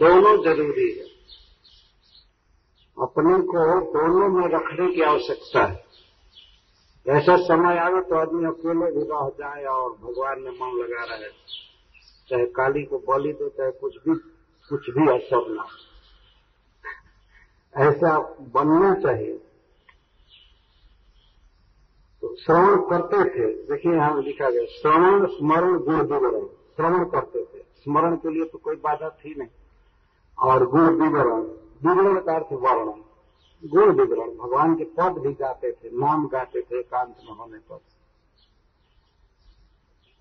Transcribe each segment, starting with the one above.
दोनों ज़रूरी है। अपने को दोनों में रखने की आवश्यकता है। ऐसा समय आवे तो आदमी अकेले रह जाए और भगवान में मन लगा रहे। चाहे काली को बलि दो, चाहे कुछ भी कुछ भी असर ना ऐसा बनना चाहिए। तो श्रवण करते थे। देखिए यहाँ लिखा गया, श्रवण, स्मरण, गुण विवरण श्रवण करते थे। स्मरण के लिए तो कोई बाधा थी नहीं। और गुण विवरण विवरण का अर्थ वर्णन। गुण विवरण, भगवान के पद भी गाते थे, नाम गाते थे, एकांत में होने पर।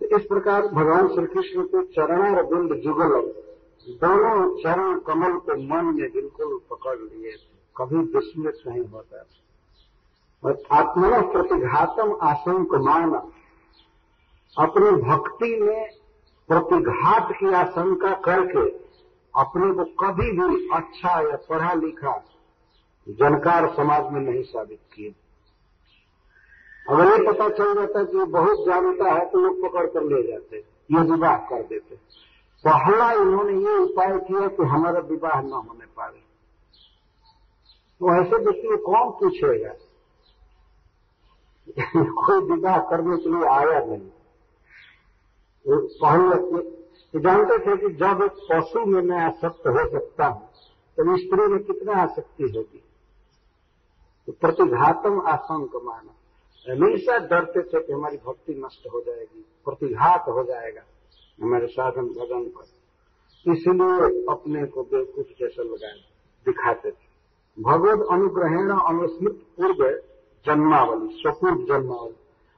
तो इस प्रकार भगवान श्री कृष्ण के चरण बिंद जुगल, दोनों चरण कमल को मन में बिल्कुल पकड़ लिए थे। कभी विस्मृत नहीं होता और आत्मा प्रतिघातम आशंक मान अपनी भक्ति में प्रतिघात की आशंका करके अपने को कभी भी अच्छा या पढ़ा लिखा जानकार समाज में नहीं साबित किए अगर ये पता चल जाता कि बहुत जानता है तो लोग पकड़ कर ले जाते ये विवाह कर देते पहला इन्होंने ये उपाय किया कि हमारा विवाह न होने पाए तो ऐसे व्यक्ति कौन पूछेगा? कोई विवाह करने के लिए आया नहीं। वो पहले जानते थे कि जब एक पशु में मैं आसक्त हो सकता हूँ तो स्त्री में कितना आसक्ति होगी? तो प्रतिघातम आशंक माना हमेशा डरते थे कि हमारी भक्ति नष्ट हो जाएगी, प्रतिघात हो जाएगा हमारे साधन भजन पर। इसलिए अपने को बेवकूफ़ जैसा लगाए दिखाते थे। भगवत अनुग्रहण अनुस्मृत पूर्व जन्मावली, स्वपूर्व जन्मावली।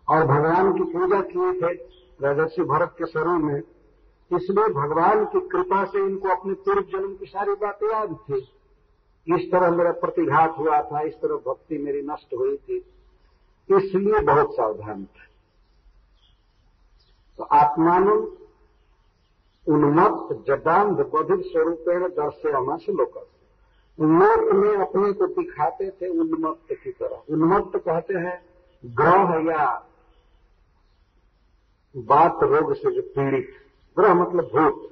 और भगवान की पूजा किए थे, राजर्षि भरत के स्वरूप में इसलिए भगवान की कृपा से इनको अपने पूर्व जन्म की सारी बातें याद थी। इस तरह मेरा प्रतिघात हुआ था, इस तरह भक्ति मेरी नष्ट हुई थी। इसलिए बहुत सावधान थे। तो आत्मान उन्मत्त जडांध बधिर स्वरूपेण दर्शयामा से लोक। लोक में अपने को दिखाते थे उन्मत्त की तरह। उन्मत्त कहते हैं, ग्रह या बात रोग से जो पीड़ित। ग्रह मतलब भूत।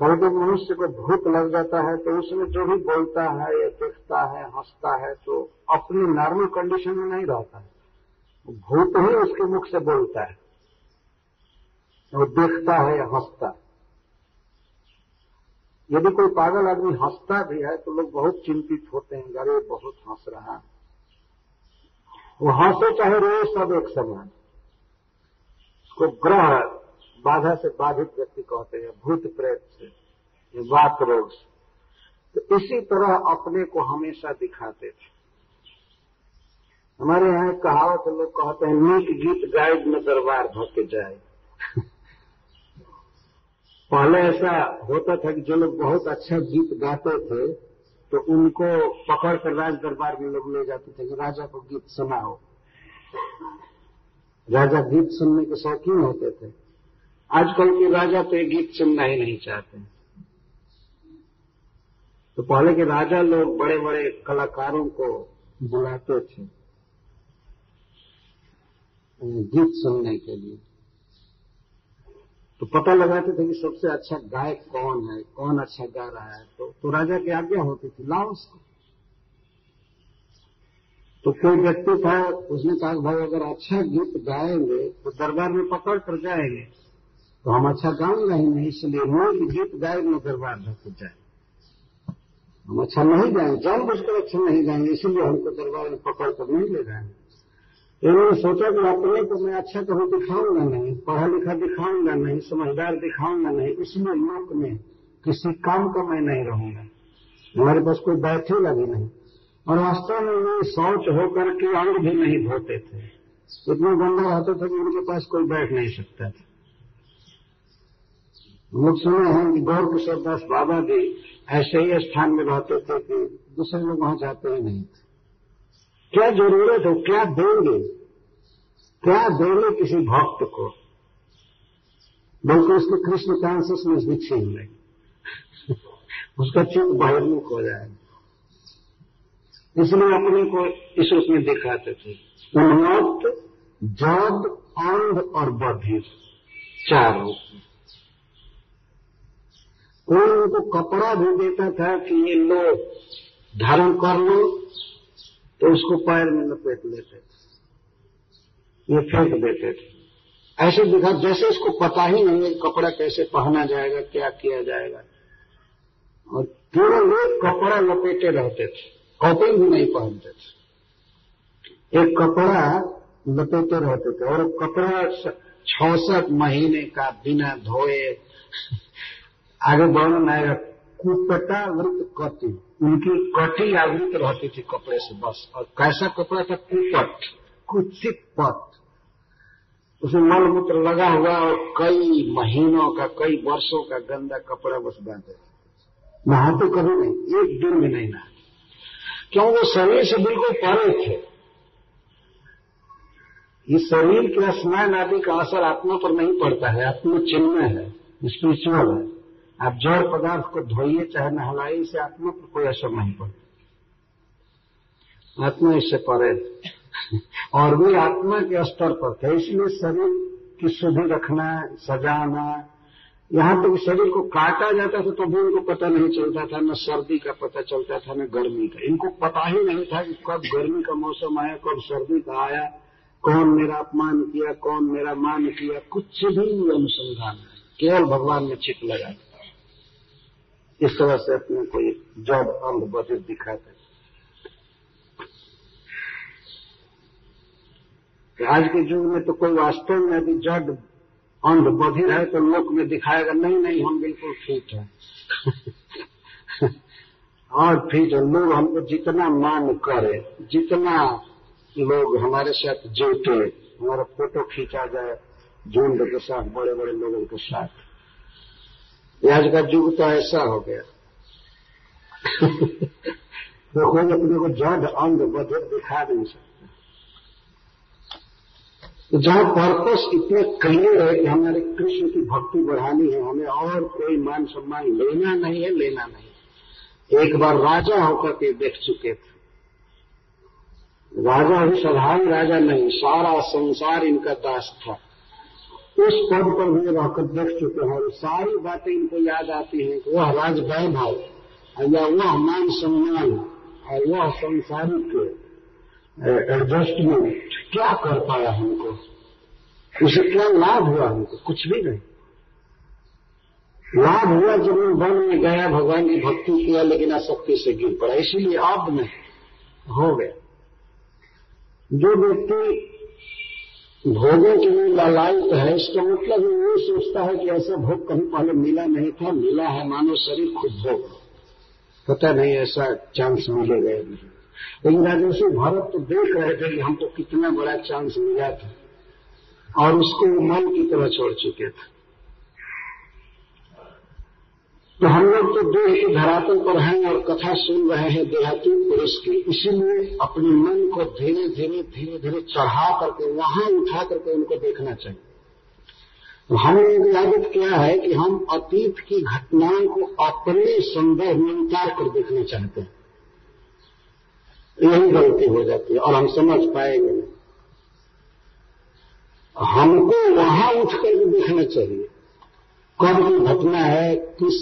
कभी जब मनुष्य को भूत लग जाता है तो उसमें जो भी बोलता है, या देखता है, हंसता है तो अपनी नॉर्मल कंडीशन में नहीं रहता है। भूत ही उसके मुख से बोलता है। वो देखता है या हंसता है। यदि कोई पागल आदमी हंसता भी है तो लोग बहुत चिंतित होते हैं अरे, बहुत हंस रहा है। वो हंसे चाहे रोए सब एक समान। उसको ग्रह बाधा से बाधित व्यक्ति कहते हैं, भूत प्रेत से वात रोग से। तो इसी तरह अपने को हमेशा दिखाते थे। हमारे यहाँ कहावत लोग कहते हैं, नीक गीत गायब में दरबार धोके जाए। पहले ऐसा होता था कि जो लोग बहुत अच्छा गीत गाते थे तो उनको पकड़ कर राज दरबार में लोग ले जाते थे कि राजा को गीत सुनाओ। राजा गीत सुनने के शौकीन होते थे। आजकल के राजा तो ये गीत सुनना ही नहीं चाहते। तो पहले के राजा लोग बड़े बड़े कलाकारों को बुलाते थे गीत सुनने के लिए। तो पता लगाते थे कि सबसे अच्छा गायक कौन है कौन अच्छा गा रहा है। तो, तो राजा की आज्ञा होती थी लाओ उसको। तो कोई व्यक्ति था उसने कहा भाई अगर अच्छा गीत गाएँगे तो दरबार में पकड़ कर जाएँगे। तो हम अच्छा ही नहीं इसलिए मूल गीत गाएँगे दरबार में जाए। हम अच्छा नहीं गाएँगे जान बुझकर अच्छा नहीं गाएँगे, इसीलिए हमको दरबार में पकड़ कर नहीं ले जाएँगे। इन्होंने सोचा कि अपने को मैं अच्छा कभी दिखाऊँगा नहीं, पढ़ा लिखा दिखाऊँगा नहीं, समझदार दिखाऊँगा नहीं, इसलिए लोक में किसी काम का मैं नहीं रहूँगा। हमारे पास कोई बैठेगा भी नहीं। और वास्तव में वो शौच होकर के अंग भी नहीं धोते थे। इतना गंदा रहता था कि उनके पास कोई बैठ नहीं सकता था। लोग सुने हैं कि गौर किशोर दास बाबा भी ऐसे ही स्थान में रहते थे कि दूसरे लोग वहाँ जाते ही नहीं थे। क्या ज़रूरत है, क्या देंगे? क्या देंगे किसी भक्त को? बल्कि उसके कृष्ण कॉन्सियसनेस भी छीन लेंगे उसका चित्त बहिर्मुख हो जाएगा इसलिए अपने को इस रूप में दिखाते थे। उन्मत्त जद अंध और बधिर, चार। रूप में कोई उनको कपड़ा भी देता था कि ये लो धारण कर लो तो उसको पैर में लपेट लेते थे। ये फेंक देते थे। ऐसे दिखा, जैसे इसको पता ही नहीं है कपड़ा कैसे पहना जाएगा, क्या किया जाएगा। और केवल लोग कपड़ा लपेटे रहते थे, कॉपी भी नहीं पहनते थे। एक कपड़ा लपेटे रहते थे, और कपड़ा छौसठ महीने का बिना धोए आगे वर्णन आएगा कुपटा वृत कति उनकी कटी आवृत रहती थी कपड़े से, बस। और कैसा कपड़ा था? कुपट कुचित पट उसमें मलमूत्र लगा हुआ और कई महीनों का, कई वर्षों का गंदा कपड़ा बस बांधे। नहाते कभी नहीं, एक दिन भी नहीं नहा। क्यों? वो शरीर से बिल्कुल परे थे। इस शरीर के स्नान आदि का असर आत्मा पर नहीं पड़ता है आत्मा चिन्ह है स्पिरिचुअल है। आप जड़ पदार्थ को धोइए, चाहे नहलाइए, इसे आत्मा पर कोई असर नहीं पड़ता। आत्मा इससे परे और वे आत्मा के स्तर पर थे, इसलिए शरीर की शुद्धि रखना, सजाना, यहाँ तक तो शरीर को काटा जाता था तो भी इनको पता नहीं चलता था, न सर्दी का पता चलता था, न गर्मी का। इनको पता ही नहीं था कि कब गर्मी का मौसम आया, कब सर्दी का आया, कौन मेरा अपमान किया, कौन मेरा मान किया, कुछ भी अनुसंधान। केवल भगवान में चित लगा इस तरह से अपने को जब अंध बधिर दिखाते आज के युग में तो कोई वास्तव में अभी जड अंध बधिर है तो लोक में दिखाएगा, नहीं नहीं, हम बिल्कुल ठीक है। और फिर लोग हमको जितना मान करे, जितना लोग हमारे साथ जुटे, हमारा फ़ोटो खींचा जाए झुंड के साथ बड़े बड़े लोगों के साथ। आज का युग तो ऐसा हो गया। तो कोई अपने को जड़ अंग बधिर दिखा नहीं सकता। तो जहाँ पर्पस इतने क्लियर है कि हमारे कृष्ण की भक्ति बढ़ानी है, हमें और कोई मान सम्मान लेना नहीं है, लेना नहीं एक बार राजा होकर के देख चुके थे। राजा ही साधारण राजा नहीं, सारा संसार इनका दास था। उस पद पर भी रहकर देख चुके हैं और सारी बातें इनको याद आती हैं कि वह राज वैभव या वह मान सम्मान और वह संसारिक एडजस्टमेंट क्या कर पाया हमको? उसे क्या लाभ हुआ हमको? कुछ भी नहीं। लाभ हुआ जब मैं वन में गया, भगवान की भक्ति किया, लेकिन आसक्ति से गिर पड़ा। इसीलिए अब में हो गया। जो व्यक्ति भोगों की भी लालायित है, इसका मतलब वो सोचता है कि ऐसा भोग कभी पहले मिला नहीं था, मिला है, मानो शरीर खुद भोग। पता नहीं ऐसा चांस मिलेगा नहीं। लेकिन राजर्षि भारत तो देख रहे थे कि हमको तो कितना बड़ा चांस मिला था, और उसको मन की तरह छोड़ चुके थे। तो हम लोग तो देह के धरातल पर हैं और कथा सुन रहे हैं देहाती पुरुष की। इसीलिए अपने मन को धीरे धीरे धीरे धीरे चढ़ा करके, वहाँ उठा करके उनको देखना चाहिए। तो हमने आदत किया है कि हम अतीत की घटनाओं को अपने संदर्भ में उतार कर देखना चाहते हैं। यही गलती हो जाती है और हम समझ पाएँगे हमको वहाँ उठ कर देखना चाहिए। कब की घटना है, किस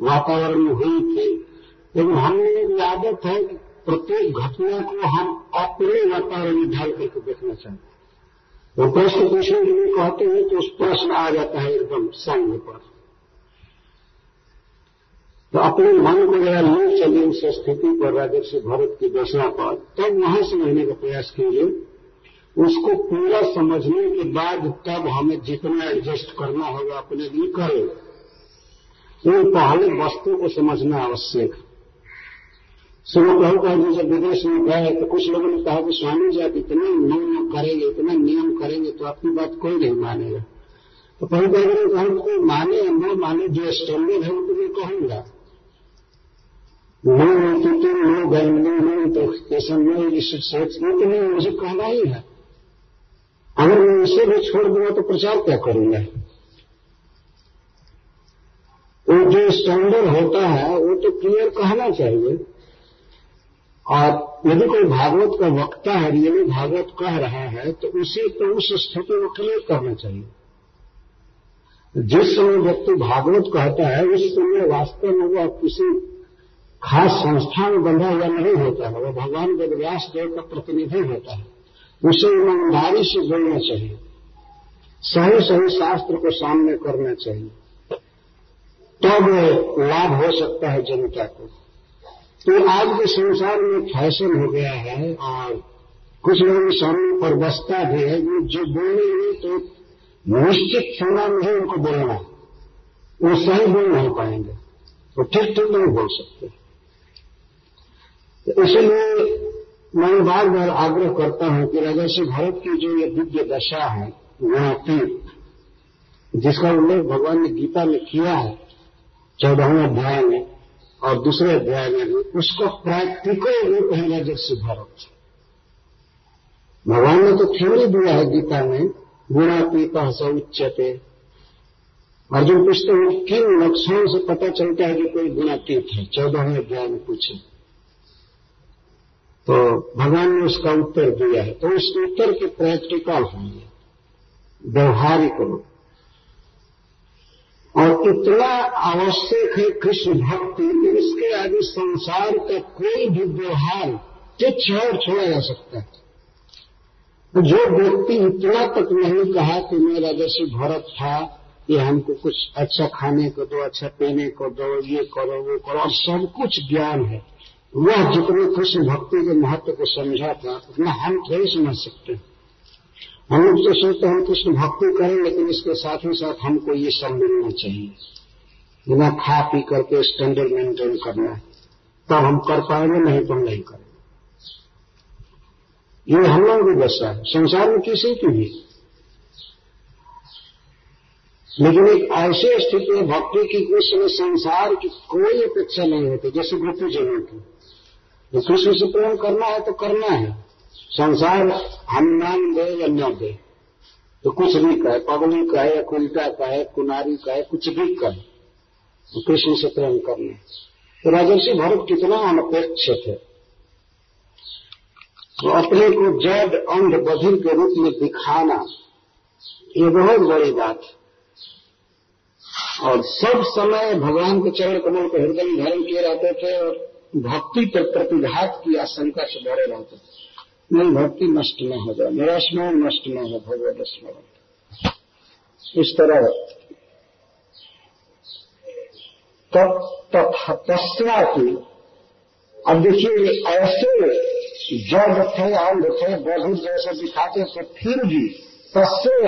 वातावरण में हुई थी? लेकिन हमने एक आदत है कि प्रत्येक घटना को हम अपने वातावरण में ढाल करके देखना चाहते हैं। वो प्रश्न पूछने के लिए कहते हैं तो उस प्रश्न आ जाता है एकदम सामने पर। तो अपने मन को जरा ले चलिए उस स्थिति पर राजस्व भरत की दशा पर, तब तो वहाँ से समझने का प्रयास कीजिए उसको पूरा समझने के बाद तब हमें जितना एडजस्ट करना होगा अपने लिए करें उन पहले वस्तु को समझना आवश्यक सुनो कहा जी जब विदेश में गए तो कुछ लोगों ने कहा कि स्वामी जी, आप इतना नियम करेंगे, इतना नियम करेंगे तो आपकी बात कोई नहीं मानेगा। तो कहीं कहीं कहा, कोई माने न माने, जो स्टैंडर्ड है उनको तो मैं कहूँगा। No attitude no gambling no intoxication no illicit sex तो नहीं, मुझे कहना ही है। अगर मैं इसे भी छोड़ दूँगा तो प्रचार क्या करूँगा? वो जो स्टैंडर्ड होता है, वो तो क्लियर कहना चाहिए। और यदि कोई भागवत का वक्ता है रियली भागवत कह रहा है तो उसे तो उस स्थिति को क्लियर करना चाहिए। जिस समय व्यक्ति भागवत कहता है, उस समय वास्तव में वह किसी खास संस्था में बंधा हुआ नहीं होता है। वह भगवान वेदव्यास देव का प्रतिनिधि होता है। उसे ईमानदारी से बोलना चाहिए। सही सही शास्त्र को सामने करना चाहिए। तब तो लाभ हो सकता है जनता को। तो आज के संसार में फ़ैशन हो गया है और कुछ लोगों के सामने पर बसता भी है जो बोलेंगे तो निश्चित समय में ही उनको बोलना वो सही बोल नहीं पाएँगे। वो ठीक ठीक नहीं बोल सकते। तो इसलिए मैं बार बार आग्रह करता हूँ कि राजर्षि भारत की जो ये दिव्य दशा है गुणातीत जिसका उल्लेख भगवान ने गीता में किया है, चौदहवें अध्याय में और दूसरे अध्याय में भी, उसको प्रैक्टिकल रूप है राजर्षि भारत। भगवान ने तो थ्योरी दिया है गीता में गुणातीत स उच्चते अर्जुन पूछते हैं, किन लक्षणों से पता चलता है कि कोई गुणातीत है? चौदहवें अध्याय में पूछे। तो भगवान ने उसका उत्तर दिया है। तो उस उत्तर के प्रैक्टिकल होंगे व्यवहारिक रूप। और इतना आवश्यक है कृष्ण भक्ति कि इसके आगे संसार का कोई भी व्यवहार तुच्छ और छोड़ा जा सकता है। तो जो व्यक्ति इतना तक नहीं कहा कि मेरा जैसे भरत था ये हमको कुछ अच्छा खाने को दो अच्छा पीने को दो, ये करो, वो करो, और सब कुछ ज्ञान है। वह जितने कृष्ण भक्ति के महत्व को समझा था, उतना हम थोड़ी समझ सकते हैं। हम लोग तो सोचते हम कृष्ण भक्ति करें, लेकिन इसके साथ ही साथ हमको ये सब मिलना चाहिए। बिना खा पी करके स्टैंडर्ड मेंटेन करना है, तब हम कर पाएँगे, नहीं तो नहीं करेंगे। ये हम लोगों की दशा है। संसार में किसी की भी। लेकिन एक ऐसी स्थिति में भक्ति की उस समय संसार की कोई अपेक्षा नहीं होती, जैसे गोपी जनों की। कृष्ण से प्रेम करना है तो करना है। संसार हम नाम दे या न दे तो कुछ भी कहे पगली कहे या कुलटा कहे, कुनारी कहे, कुछ भी कहे तो कृष्ण से प्रेम करना तो राजर्षि भरत कितना अनपेक्षित है। तो अपने को जड अंध, बधिर के रूप में दिखाना, ये बहुत बड़ी बात है। और सब समय भगवान के चरण कमल को हृदय धारण किए रहते थे और भक्ति पर प्रतिघात की आशंका से भरे रहते थे। नहीं, भक्ति नष्ट न हो जाए। मेरा स्मरण नष्ट न हो, भगवत स्मरण। इस तरह तथा की अब देखिए ऐसे जब थे अंध थे बधुर जैसे दिखाते थे, फिर भी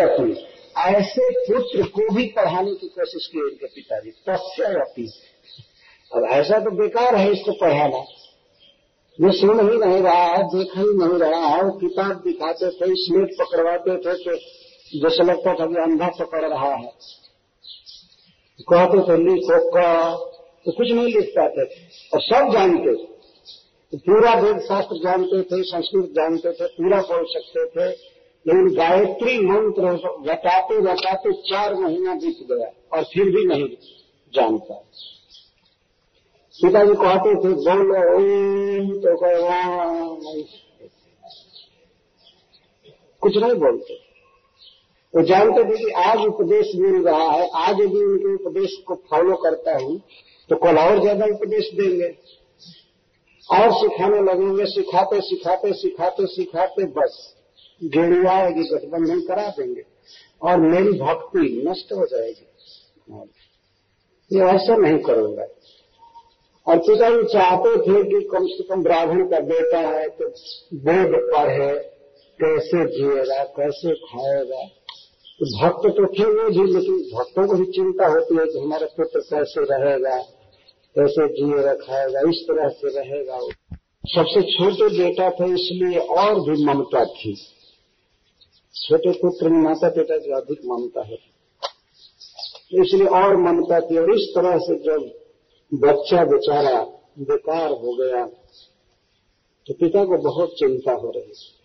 अपनी ऐसे पुत्र को भी पढ़ाने की कोशिश की उनके पिताजी। अपनी अब ऐसा तो बेकार है इसको पढ़ाना। ये सुन ही नहीं रहा है, देख ही नहीं रहा है। वो किताब दिखाते थे, स्लेट पकड़वाते थे तो जैसे लगता था कि अंधा पकड़ रहा है। कहते थे, लिखो का। तो कुछ नहीं लिख पाते थे। और सब जानते थे। तो पूरा वेद शास्त्र जानते थे, संस्कृत जानते थे, पूरा बोल सकते थे। लेकिन गायत्री मंत्र रटाते रटाते चार महीना बीत गया और फिर भी नहीं जानता। पिताजी कहते थे, बोलो, ओम तो कहे कुछ नहीं बोलते। वो जानते थे कि आज उपदेश मिल रहा है, आज यदि उनके उपदेश को फॉलो करता हूँ तो कल और ज़्यादा उपदेश देंगे। और सिखाने लगेंगे, सिखाते सिखाते सिखाते सिखाते बस। गेड़ियाएगी गठबंधन करा देंगे। और मेरी भक्ति नष्ट हो जाएगी। ये ऐसा नहीं करूँगा। और पिताजी चाहते थे कि कम से कम ब्राह्मण का बेटा है तो वेद पढ़े कैसे जिएगा, कैसे खाएगा। तो भक्त तो थे वो भी, लेकिन भक्तों को भी चिंता होती है कि हमारा पुत्र कैसे रहेगा, कैसे जिएगा, खाएगा, इस तरह से रहेगा सबसे छोटे बेटा थे, इसलिए और भी ममता थी। छोटे पुत्र में माता पिता की अधिक ममता है इसलिए और ममता थी, और इस तरह से जब बच्चा बेचारा बेकार हो गया। तो पिता को बहुत चिंता हो रही है।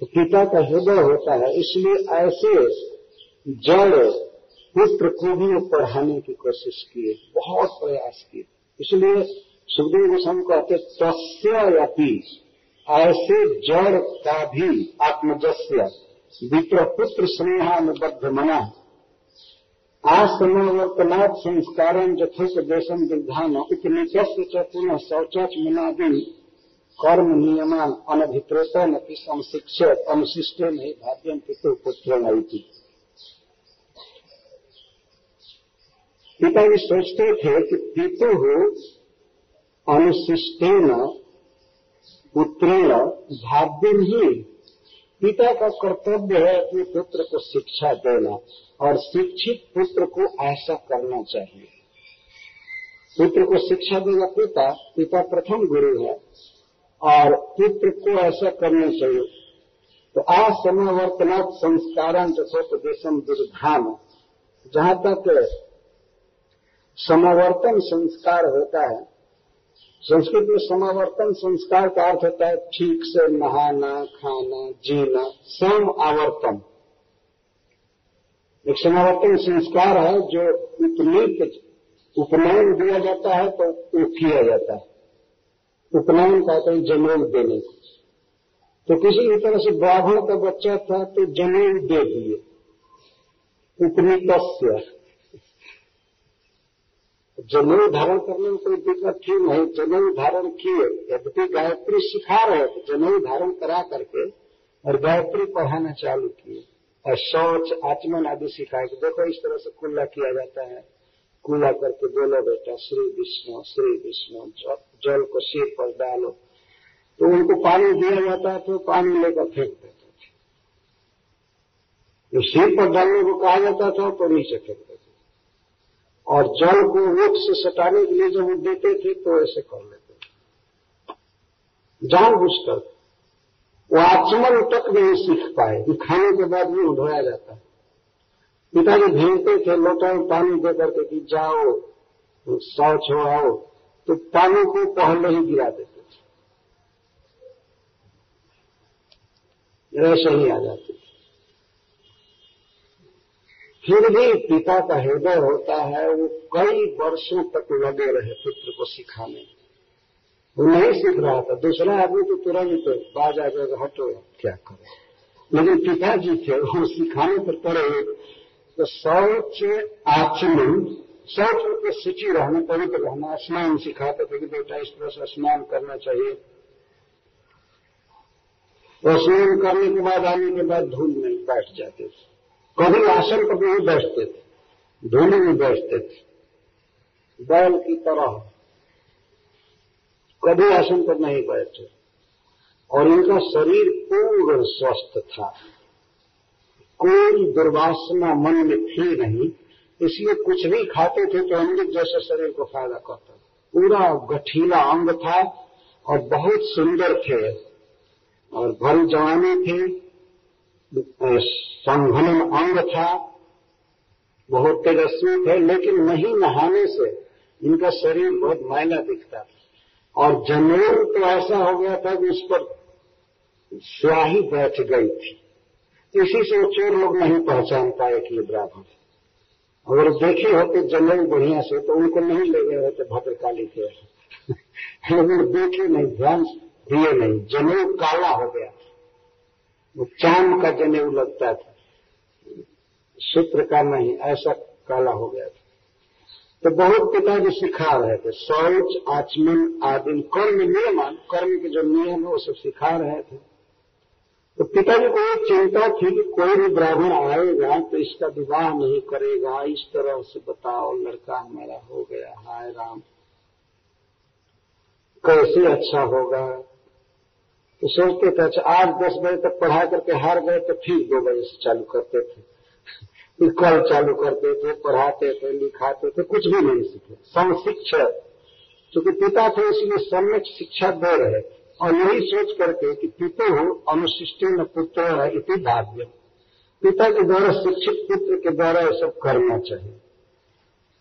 तो पिता का हृदय होता है, इसलिए ऐसे जड़ पुत्र को भी पढ़ाने की कोशिश किए, बहुत प्रयास किए। इसलिए सुखदेव गोस्वामी कहते तस्यापि ऐसे जड़ का भी आत्मजस्य विप्र पुत्र स्नेहानुबद्ध मना आसमवर्तनात् संस्कारं यथोपदेशं विधान उपनिषस्य च पुनः शौचाच मुनादि कर्म नियमान अनभिप्रेतन अपनी संशिक्षे अनुशिष्टे नहीं भाग्यम पितु पुत्र पिता भी सोचते थे कि पितु अनुशिष्टेन, पुत्रेण भाग्यम ही पिता का कर्तव्य है अपने पुत्र को शिक्षा देना और शिक्षित पुत्र को ऐसा करना चाहिए। पुत्र को शिक्षा देगा पिता पिता प्रथम गुरु है और पुत्र को ऐसा करना चाहिए। तो आज समय वर्तमान संस्कारण जसोपदेशम दुर्धान जहाँ तक समावर्तन संस्कार होता है संस्कृत में समावर्तन संस्कार का अर्थ होता है ठीक से नहाना, खाना, जीना सम आवर्तन। एक समावर्तन संस्कार है जो उपनीत उपनयन दिया जाता है तो वो किया जाता है। उपनयन कहते हैं जनेऊ देने। को तो किसी भी तरह से ब्राह्मण का बच्चा था तो जनेऊ दे दिए। उपनीत जनेऊ धारण करने में कोई दिक्कत थी नहीं? जनेऊ धारण किए, यद्यपि गायत्री सिखा रहे थे जनेऊ धारण करा करके और गायत्री पढ़ाना चालू किए। और शौच, आचमन आदि सिखाए। कि देखो इस तरह से कुल्ला किया जाता है। कुल्ला करके बोलो, बेटा, श्री विष्णु श्री विष्णु, जल को सिर पर डालो। तो उनको पानी दिया जाता है तो पानी लेकर फेंक देते थे। जो सिर पर डालने को कहा जाता था तो नीचे फेंक और जल को वोट से सटाने के लिए जब वो देते थे तो ऐसे कर लेते थे। जानबूझकर। वो आचमन तक नहीं सीख पाए। कि खाने के बाद भी धोया जाता है। पिताजी भेजते थे लोटा में पानी दे करके कि जाओ शौच हो, आओ। तो पानी को पहले ही गिरा देते थे। ऐसे ही आ जाते फिर भी पिता का हृदय होता है, वो कई वर्षों तक लगे रहे पुत्र को सिखाने। वो नहीं सीख रहा था। दूसरा आदमी तो तुरंत बाज आ जाएगा हटो, क्या करो? लेकिन पिताजी थे, वो सिखाने पर पड़े। तो शौच आचमन शौच में सूची रहना, पवित्र रहना, स्नान सिखाते थे कि बेटा इस तरह से स्नान करना चाहिए। और स्नान करने के बाद आने के बाद धूल में बैठ जाते थे। कभी आसन पर नहीं बैठते थे, धूलि में बैठते थे। बैल की तरह कभी आसन पर नहीं बैठे। और इनका शरीर पूर्ण स्वस्थ था। कोई दुर्वासना मन में थी नहीं, इसलिए कुछ भी खाते थे तो अमृत जैसे शरीर को फ़ायदा करता पूरा गठीला अंग था और बहुत सुंदर थे और भरी जवानी थी। संघनन अंग था। बहुत तेजस्वी थे, लेकिन नहीं नहाने से इनका शरीर बहुत मैला दिखता था। और जनेऊ तो ऐसा हो गया था कि उस पर स्याही बैठ गई थी। इसी से चोर लोग नहीं पहचान पाए कि ये ब्राह्मण अगर देखे होते जनेऊ बढ़िया से तो उनको नहीं ले गए होते, भद्रकाली के। लेकिन देखे नहीं, ध्यान दिए नहीं। जनेऊ काला हो गया वो चाँद का जनेऊ लगता था। सूत्र का नहीं, ऐसा काला हो गया था। तो बहुत पिताजी सिखा रहे थे, शौच, आचमन आदि, कर्म नियमन कर्म के जो नियम है, वो सब सिखा रहे थे। तो पिताजी को एक चिंता थी कि कोई भी ब्राह्मण आएगा तो इसका विवाह नहीं करेगा, इस तरह से बताओ, लड़का हमारा हो गया, हाय राम। कैसे अच्छा होगा? तो सोचते थे अच्छा आज दस बजे तक पढ़ा करके हार गए तो फिर दो बजे से चालू करते थे। कल चालू करते थे, पढ़ाते थे, लिखाते थे, कुछ भी नहीं सीखे। सम शिक्षक क्योंकि पिता थे इसलिए सम्यक शिक्षा दे रहे और यही सोच करके कि पिता अनुशिष्टि न पुत्र इति भाग्य। पिता के द्वारा शिक्षित पुत्र के द्वारा ये सब करना चाहिए।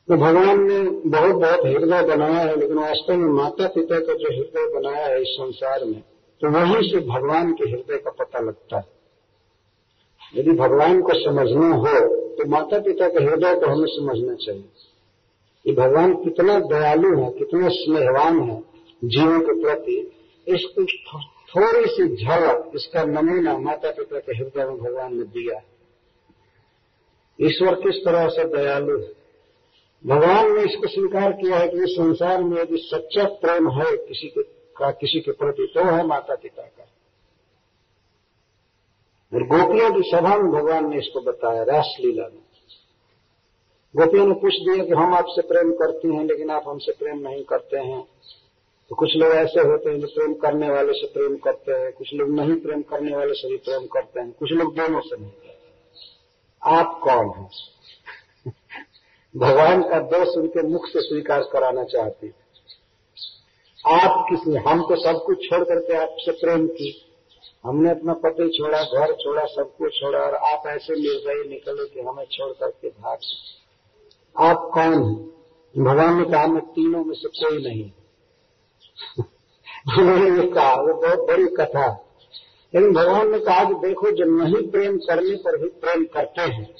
तो भगवान ने बहुत बहुत हृदय बनाया है, लेकिन वास्तव में माता पिता का जो हृदय बनाया है इस संसार में तो वहीं से भगवान के हृदय का पता लगता है। यदि भगवान को समझना हो तो माता पिता के हृदय को हमें समझना चाहिए। कि भगवान कितना दयालु है, कितना स्नेहवान है जीवों के प्रति, इसको थोड़ी सी झलक, इसका नमूना माता पिता के हृदय में भगवान ने दिया ईश्वर किस तरह से दयालु है? भगवान ने इसको स्वीकार किया है कि इस संसार में यदि सच्चा प्रेम है, किसी के का किसी के प्रति तो है माता पिता का। और गोपियों की सभा में भगवान ने इसको बताया, रासलीला में। गोपियों ने पूछ दिया कि हम आपसे प्रेम करती हैं, लेकिन आप हमसे प्रेम नहीं करते हैं। तो कुछ लोग ऐसे होते हैं जो प्रेम करने वाले से प्रेम करते हैं, कुछ लोग नहीं प्रेम करने वाले से भी प्रेम करते हैं। कुछ लोग दोनों से नहीं आप कौन हैं? भगवान का दोष उनके मुख से स्वीकार कराना चाहती आप किसने हम तो सब कुछ छोड़ करके आपसे प्रेम की हमने अपना पति छोड़ा, घर छोड़ा, सब कुछ छोड़ा और आप ऐसे निर्दयी निकले कि हमें छोड़ करके भाग आप कौन हैं? भगवान ने कहा, मैं तीनों में से कोई नहीं उन्होंने कहा, वो बहुत बड़ी कथा लेकिन भगवान ने कहा कि देखो जो नहीं प्रेम करने पर भी प्रेम करते हैं,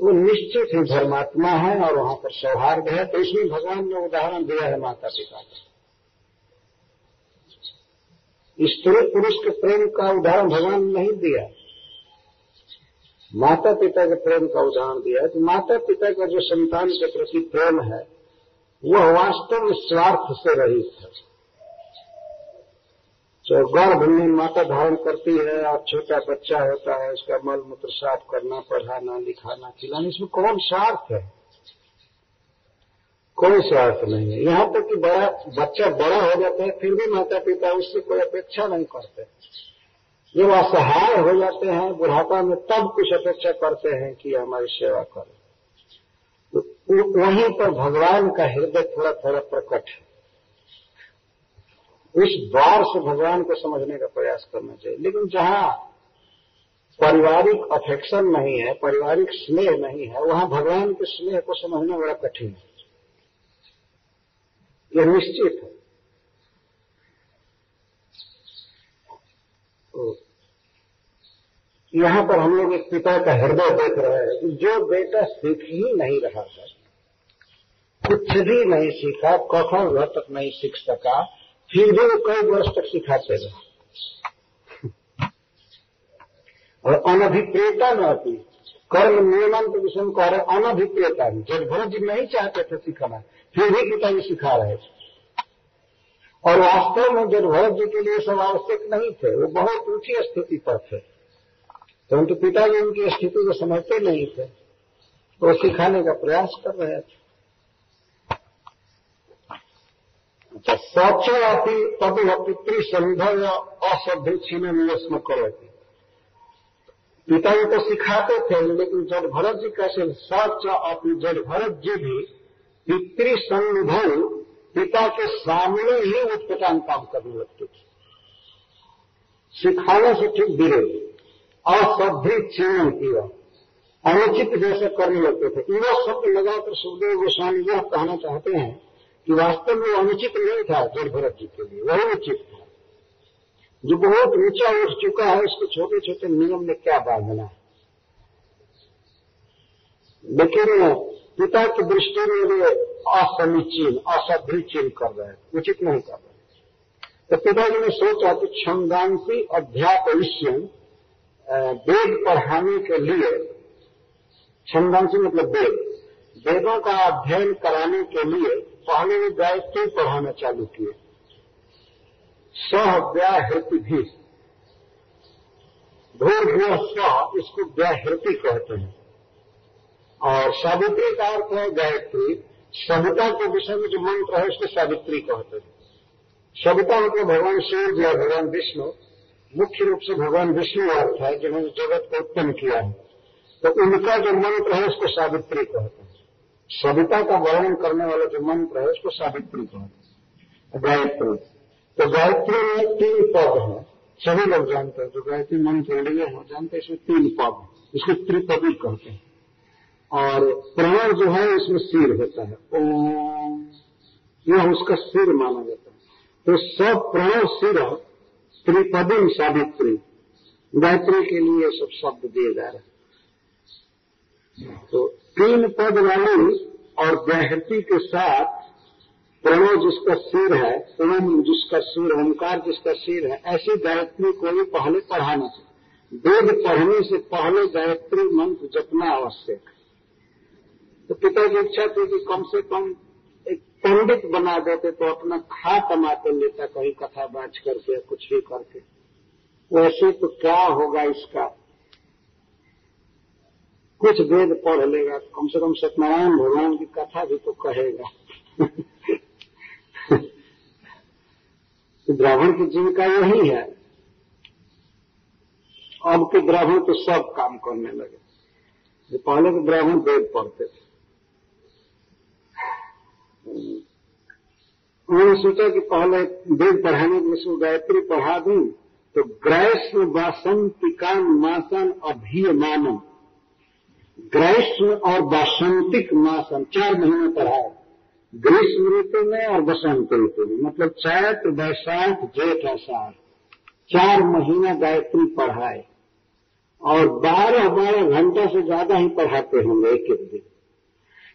वो निश्चित ही धर्मात्मा है और वहाँ पर सौहार्द है। तो इसमें भगवान ने उदाहरण दिया है माता पिता का। स्त्री पुरुष के प्रेम का उदाहरण भगवान नहीं दिया। माता पिता के प्रेम का उदाहरण दिया है। तो माता पिता का जो संतान के प्रति प्रेम है, वह वास्तव में स्वार्थ से रहित है। तो गर्भ में माता धारण करती है, और छोटा बच्चा होता है, उसका मल मूत्र साफ़ करना, पढ़ाना, लिखाना, खिलाना, इसमें कौन स्वार्थ है? कोई स्वार्थ नहीं है। यहाँ तक कि बड़ा, बच्चा बड़ा हो जाता है, फिर भी माता पिता उससे कोई अपेक्षा नहीं करते। जब असहाय हो जाते हैं, बुढ़ापा में तब कुछ अपेक्षा करते हैं कि हमारी सेवा करें। तो वहीं पर भगवान का हृदय थोड़ा थोड़ा प्रकट है। उस द्वार से भगवान को समझने का प्रयास करना चाहिए। लेकिन जहाँ पारिवारिक अफेक्शन नहीं है, पारिवारिक स्नेह नहीं है, वहाँ भगवान के स्नेह को समझना बड़ा कठिन है। यह निश्चित है। तो यहाँ पर हम लोग एक पिता का हृदय देख रहे हैं कि जो बेटा सीख ही नहीं रहा है, कुछ भी नहीं सीखा, कखन घर तक नहीं सीख सका, फिर भी वो कई वर्ष तक सिखाते रहे। और अनभिप्रियता न आती कर्म नियमन के विषय कह रहे अनभिप्रियता जब जी नहीं चाहते थे सिखाना। फिर भी पिताजी सिखा रहे थे। और वास्तव में जब भरत जी के लिए आवश्यक नहीं थे, वो बहुत ऊँची स्थिति पर थे। परंतु तो पिताजी उनकी स्थिति को समझते नहीं थे। वो सिखाने का प्रयास कर रहे थे। सौच अपनी तब पितृ संभव असभ्य छीन छीने निवेशन करती पिताजी तो सिखाते थे, लेकिन जब भरत जी कैसे सच अपनी जब भरत जी भी पितृ संभव पिता के सामने ही उत्पटान काम करने लगते थे। सिखाने से ठीक विरोध असभ्य चीन किया अनुचित जैसे करने लगते थे। युवा शब्द लगाकर सुखदेव गोस्वामी यह कहना चाहते हैं कि वास्तव में अनुचित नहीं था जड़ भरत जी के लिए। वही उचित था। जो बहुत ऊँचा उठ चुका है उसको छोटे छोटे नियम में क्या बांधना है? लेकिन पिता की दृष्टि में वे असमीचीन असभ्य चिन्ह कर रहे हैं। उचित नहीं कर रहे तो पिताजी ने सोचा कि छंदांसी अध्यापयिष्यम वेद पढ़ाने के लिए छंदांशी मतलब वेद, वेदों का अध्ययन कराने के लिए पहले वे गायत्री पढ़ाना चालू किए। सह व्याहृति भी। भूर्भुव स्व इसको व्याहृति कहते हैं। और सावित्री का अर्थ है गायत्री। सभ्यता के विषय में जो मंत्र है उसको सावित्री कहते हैं। सभ्यता मतलब भगवान शिव या भगवान विष्णु, मुख्य रूप से भगवान विष्णु अर्थ है, जिन्होंने जगत को उत्पन्न किया है। तो उनका जो मंत्र है उसको सावित्री कहते हैं। सविता का वर्णन करने वाला जो मंत्र है उसको सावित्री कहते हैं। गायत्री। तो गायत्री में तीन पद है। सभी लोग जानते हैं, जो गायत्री मंत्र लिए हैं, जानते हैं, इसमें तीन पद इसको त्रिपदी कहते हैं। और प्रणव जो है उसमें सिर होता है। ओम। यह उसका सिर माना जाता है। तो सब प्रणव सिर त्रिपदी सावित्री। गायत्री के लिए सब शब्द दिए जा रहे हैं। तो तीन पद वाली और गायत्री के साथ प्रणव जिसका सिर है, ओम जिसका सिर ओंकार जिसका सिर है, ऐसी गायत्री को भी पहले पढ़ाना चाहिए। वेद पढ़ने से पहले गायत्री मंत्र जपना आवश्यक है। तो पिता की इच्छा थी कि कम से कम एक पंडित बना देते तो अपना खा कमाते लेता कहीं कथा बाज करके, कुछ भी करके। वैसे तो क्या होगा इसका? कुछ वेद पढ़ लेगा, कम से कम सत्यनारायण भगवान की कथा भी तो कहेगा। ब्राह्मण की जीविका यही है। अब के ब्राह्मण तो सब काम करने लगे। पहले के ब्राह्मण वेद पढ़ते थे। उन्होंने सोचा कि पहले वेद पढ़ाने के लिए गायत्री पढ़ा दूँ तो ग्रैष्म वासंतिकान मासन अभियमानम। ग्रीष्म और वासंतिक मासन चार महीने पढ़ाए। ग्रीष्म ऋतु में और बसंत ऋतु में मतलब चैत, वैशाख, जेठ आषाढ़ चार महीना गायत्री पढ़ाए। और बारह बारह घंटा से ज़्यादा ही पढ़ाते होंगे एक एक दिन।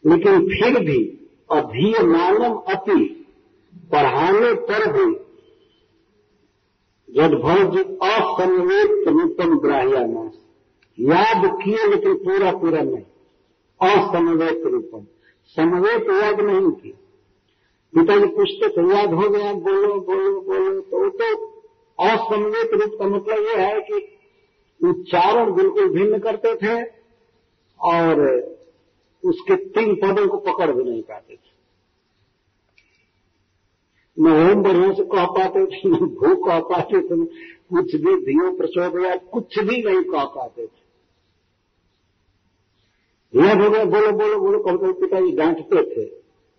लेकिन फिर भी अधीयमानम अति पढ़ाने पर भी जडभर जी असंवेद रूपम ग्राह्यानाश याद किए लेकिन पूरा पूरा नहीं। असमवेत रूपम। समवेत याद नहीं किए पिताजी पूछते थे याद हो गया, बोलो बोलो बोलो तो वो तो असमवेत रूप का मतलब यह है कि उच्चारण बिल्कुल भिन्न करते थे और उसके तीन पदों को पकड़ भी नहीं पाते थे। न ओम बढ़िया से कह पाते थे न भू कह पाते थे कुछ भी धियो प्रचोदया कुछ भी नहीं कह पाते थे। यह हो बोलो बोलो बोलो कभी पिताजी डांटते थे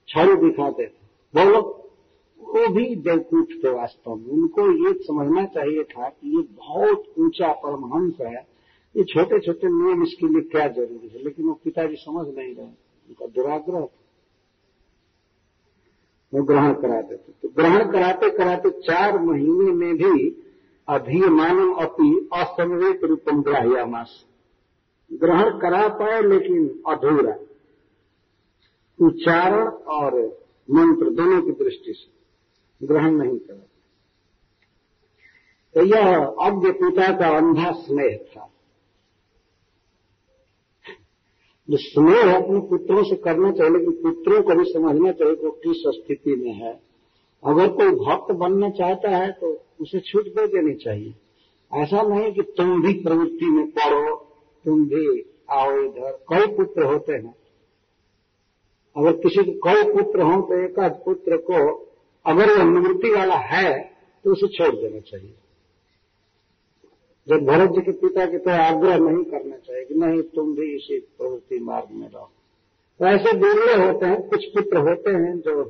छाड़ी दिखाते थे। बोलो, वो भी बेवकूफ़ थे वास्तव में, उनको ये समझना चाहिए था कि ये बहुत ऊँचा परमहंस है ये छोटे छोटे नियम इसके लिए क्या ज़रूरी है? लेकिन वो पिताजी समझ नहीं रहे उनका दुराग्रह था। वो ग्रहण कराते थे। तो ग्रहण कराते कराते चार महीने में भी अधीयमानम अपनी असमवेत रूपम ग्राह्यामास। ग्रहण करा पाए लेकिन अधूरा। उच्चारण और मंत्र दोनों की दृष्टि से ग्रहण नहीं करा। तो यह अज्ञ पिता का अंधा स्नेह था। जो स्नेह अपने पुत्रों से करना चाहिए लेकिन पुत्रों को भी समझना चाहिए कि वो किस स्थिति में है। अगर कोई भक्त बनना चाहता है तो उसे छूट दे देनी चाहिए? ऐसा नहीं कि तुम भी प्रवृत्ति में पढ़ो तुम भी आओ इधर। कई पुत्र होते हैं। अगर किसी को कई पुत्र हों तो एक पुत्र को अगर वह निवृत्ति वाला है तो उसे छोड़ देना चाहिए। जब भरत जी के पिता की तरह आग्रह नहीं करना चाहिए कि नहीं, तुम भी इसी प्रवृत्ति मार्ग में रहो। तो ऐसे दुर्ले होते हैं, कुछ पुत्र होते हैं जो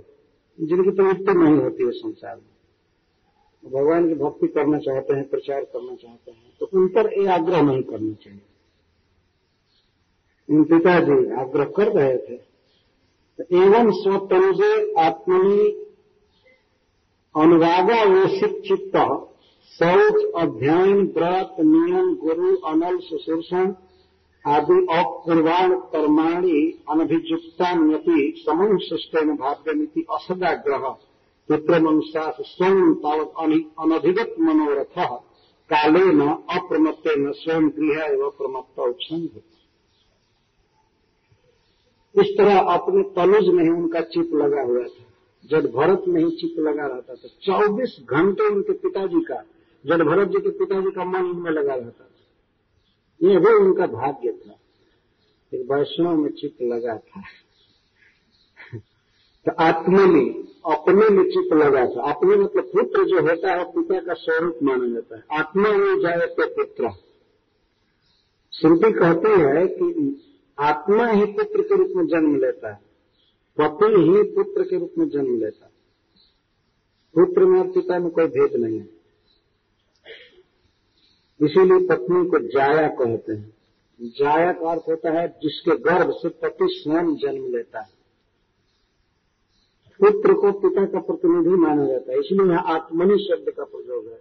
जिनकी प्रवृत्ति नहीं होती है संसार में। भगवान की भक्ति करना चाहते हैं, प्रचार करना चाहते हैं तो उन पर ये आग्रह नहीं करना चाहिए। इन पिताजी आग्रह कर रहे थे तो एवं स्वतनुजे आत्मनि अनुरागावेशित चित्त शौच अध्ययन, व्रत, नियम, गुरु अनल सुशीर्षण आदि अपूर्वाण कर्माणी अनभिजुक्तान्यति समूह शिष्टेन भाग्यमिति असदाग्रह पुत्रमनुसास स्वयं तावत अनधिगत मनोरथ, कालेन न स्वयं गृह एवं प्रमत्त उपसंग इस तरह अपने तलुज में ही उनका चिप लगा हुआ था। जब भरत में ही चिप लगा रहता था, चौबीस घंटे उनके पिताजी का जब भरत जी के पिताजी का मन उनमें लगा रहता था। ये भी उनका भाग्य था। एक वैष्णव में चित्त लगा था। तो आत्मा में, अपने में चिप लगा था। अपने मतलब पुत्र जो होता है, पिता का स्वरूप माना जाता है। आत्मा में जाए तो पुत्र। श्रुति कहती है कि आत्मा ही पुत्र के रूप में जन्म लेता है। पति ही पुत्र के रूप में जन्म लेता है। पुत्र में और पिता में कोई भेद नहीं है। इसीलिए पत्नी को जाया कहते हैं। जाया का अर्थ होता है जिसके गर्भ से पति स्वयं जन्म लेता है। पुत्र को पिता का प्रतिनिधि माना जाता है। इसलिए यहाँ आत्मनि शब्द का प्रयोग है।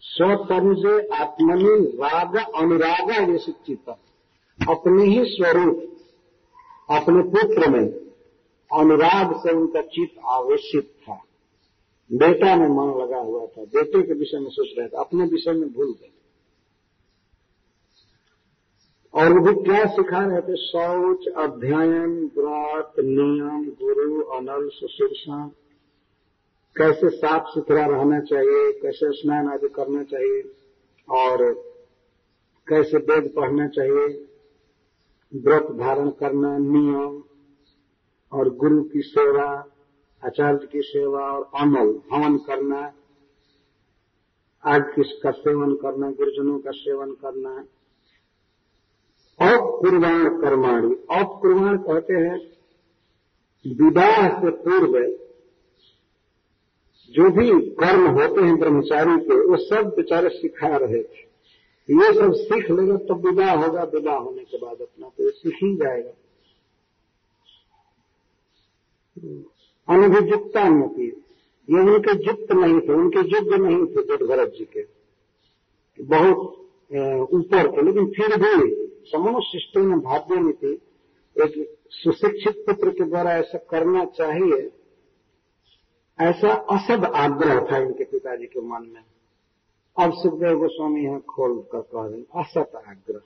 स्वतर्म से आत्मनि, राग, अनुराग ये शिक्षित अपने ही स्वरूप, अपने पुत्र में अनुराग से उनका चित्त आवेशित था। बेटा में मन लगा हुआ था। बेटे के विषय में सोच रहे थे। अपने विषय में भूल गए और वो भी क्या सिखा रहे थे? शौच, अध्ययन व्रत नियम, गुरु अनल सुशीर्षण कैसे साफ़ सुथरा रहना चाहिए, कैसे स्नान आदि करना चाहिए, और कैसे वेद पढ़ना चाहिए, व्रत धारण करना, नियम, और गुरु की सेवा, आचार्य की सेवा, और अमल, हवन करना आग किसका सेवन करना, गुरुजनों का सेवन करना अकुर्बाण कर्माणी अकुर्बाण कहते हैं विवाह से पूर्व जो भी कर्म होते हैं ब्रह्मचारी के, वो सब बेचारे सिखा रहे थे। ये सब सीख लेगा तो विवाह होगा विवाह होने के बाद अपना तो सीख ही जाएगा। अनभिजुक्ता नती ये उनके युक्त नहीं थे, उनके युग नहीं थे जट भरत जी के। बहुत ऊपर थे लेकिन फिर भी समूह में भाग्य नीति एक सुशिक्षित पुत्र के द्वारा ऐसा करना चाहिए, ऐसा असद आग्रह था इनके पिताजी के मन में। अब सुखदेव गोस्वामी यहाँ खोल कर कह रहे असत आग्रह।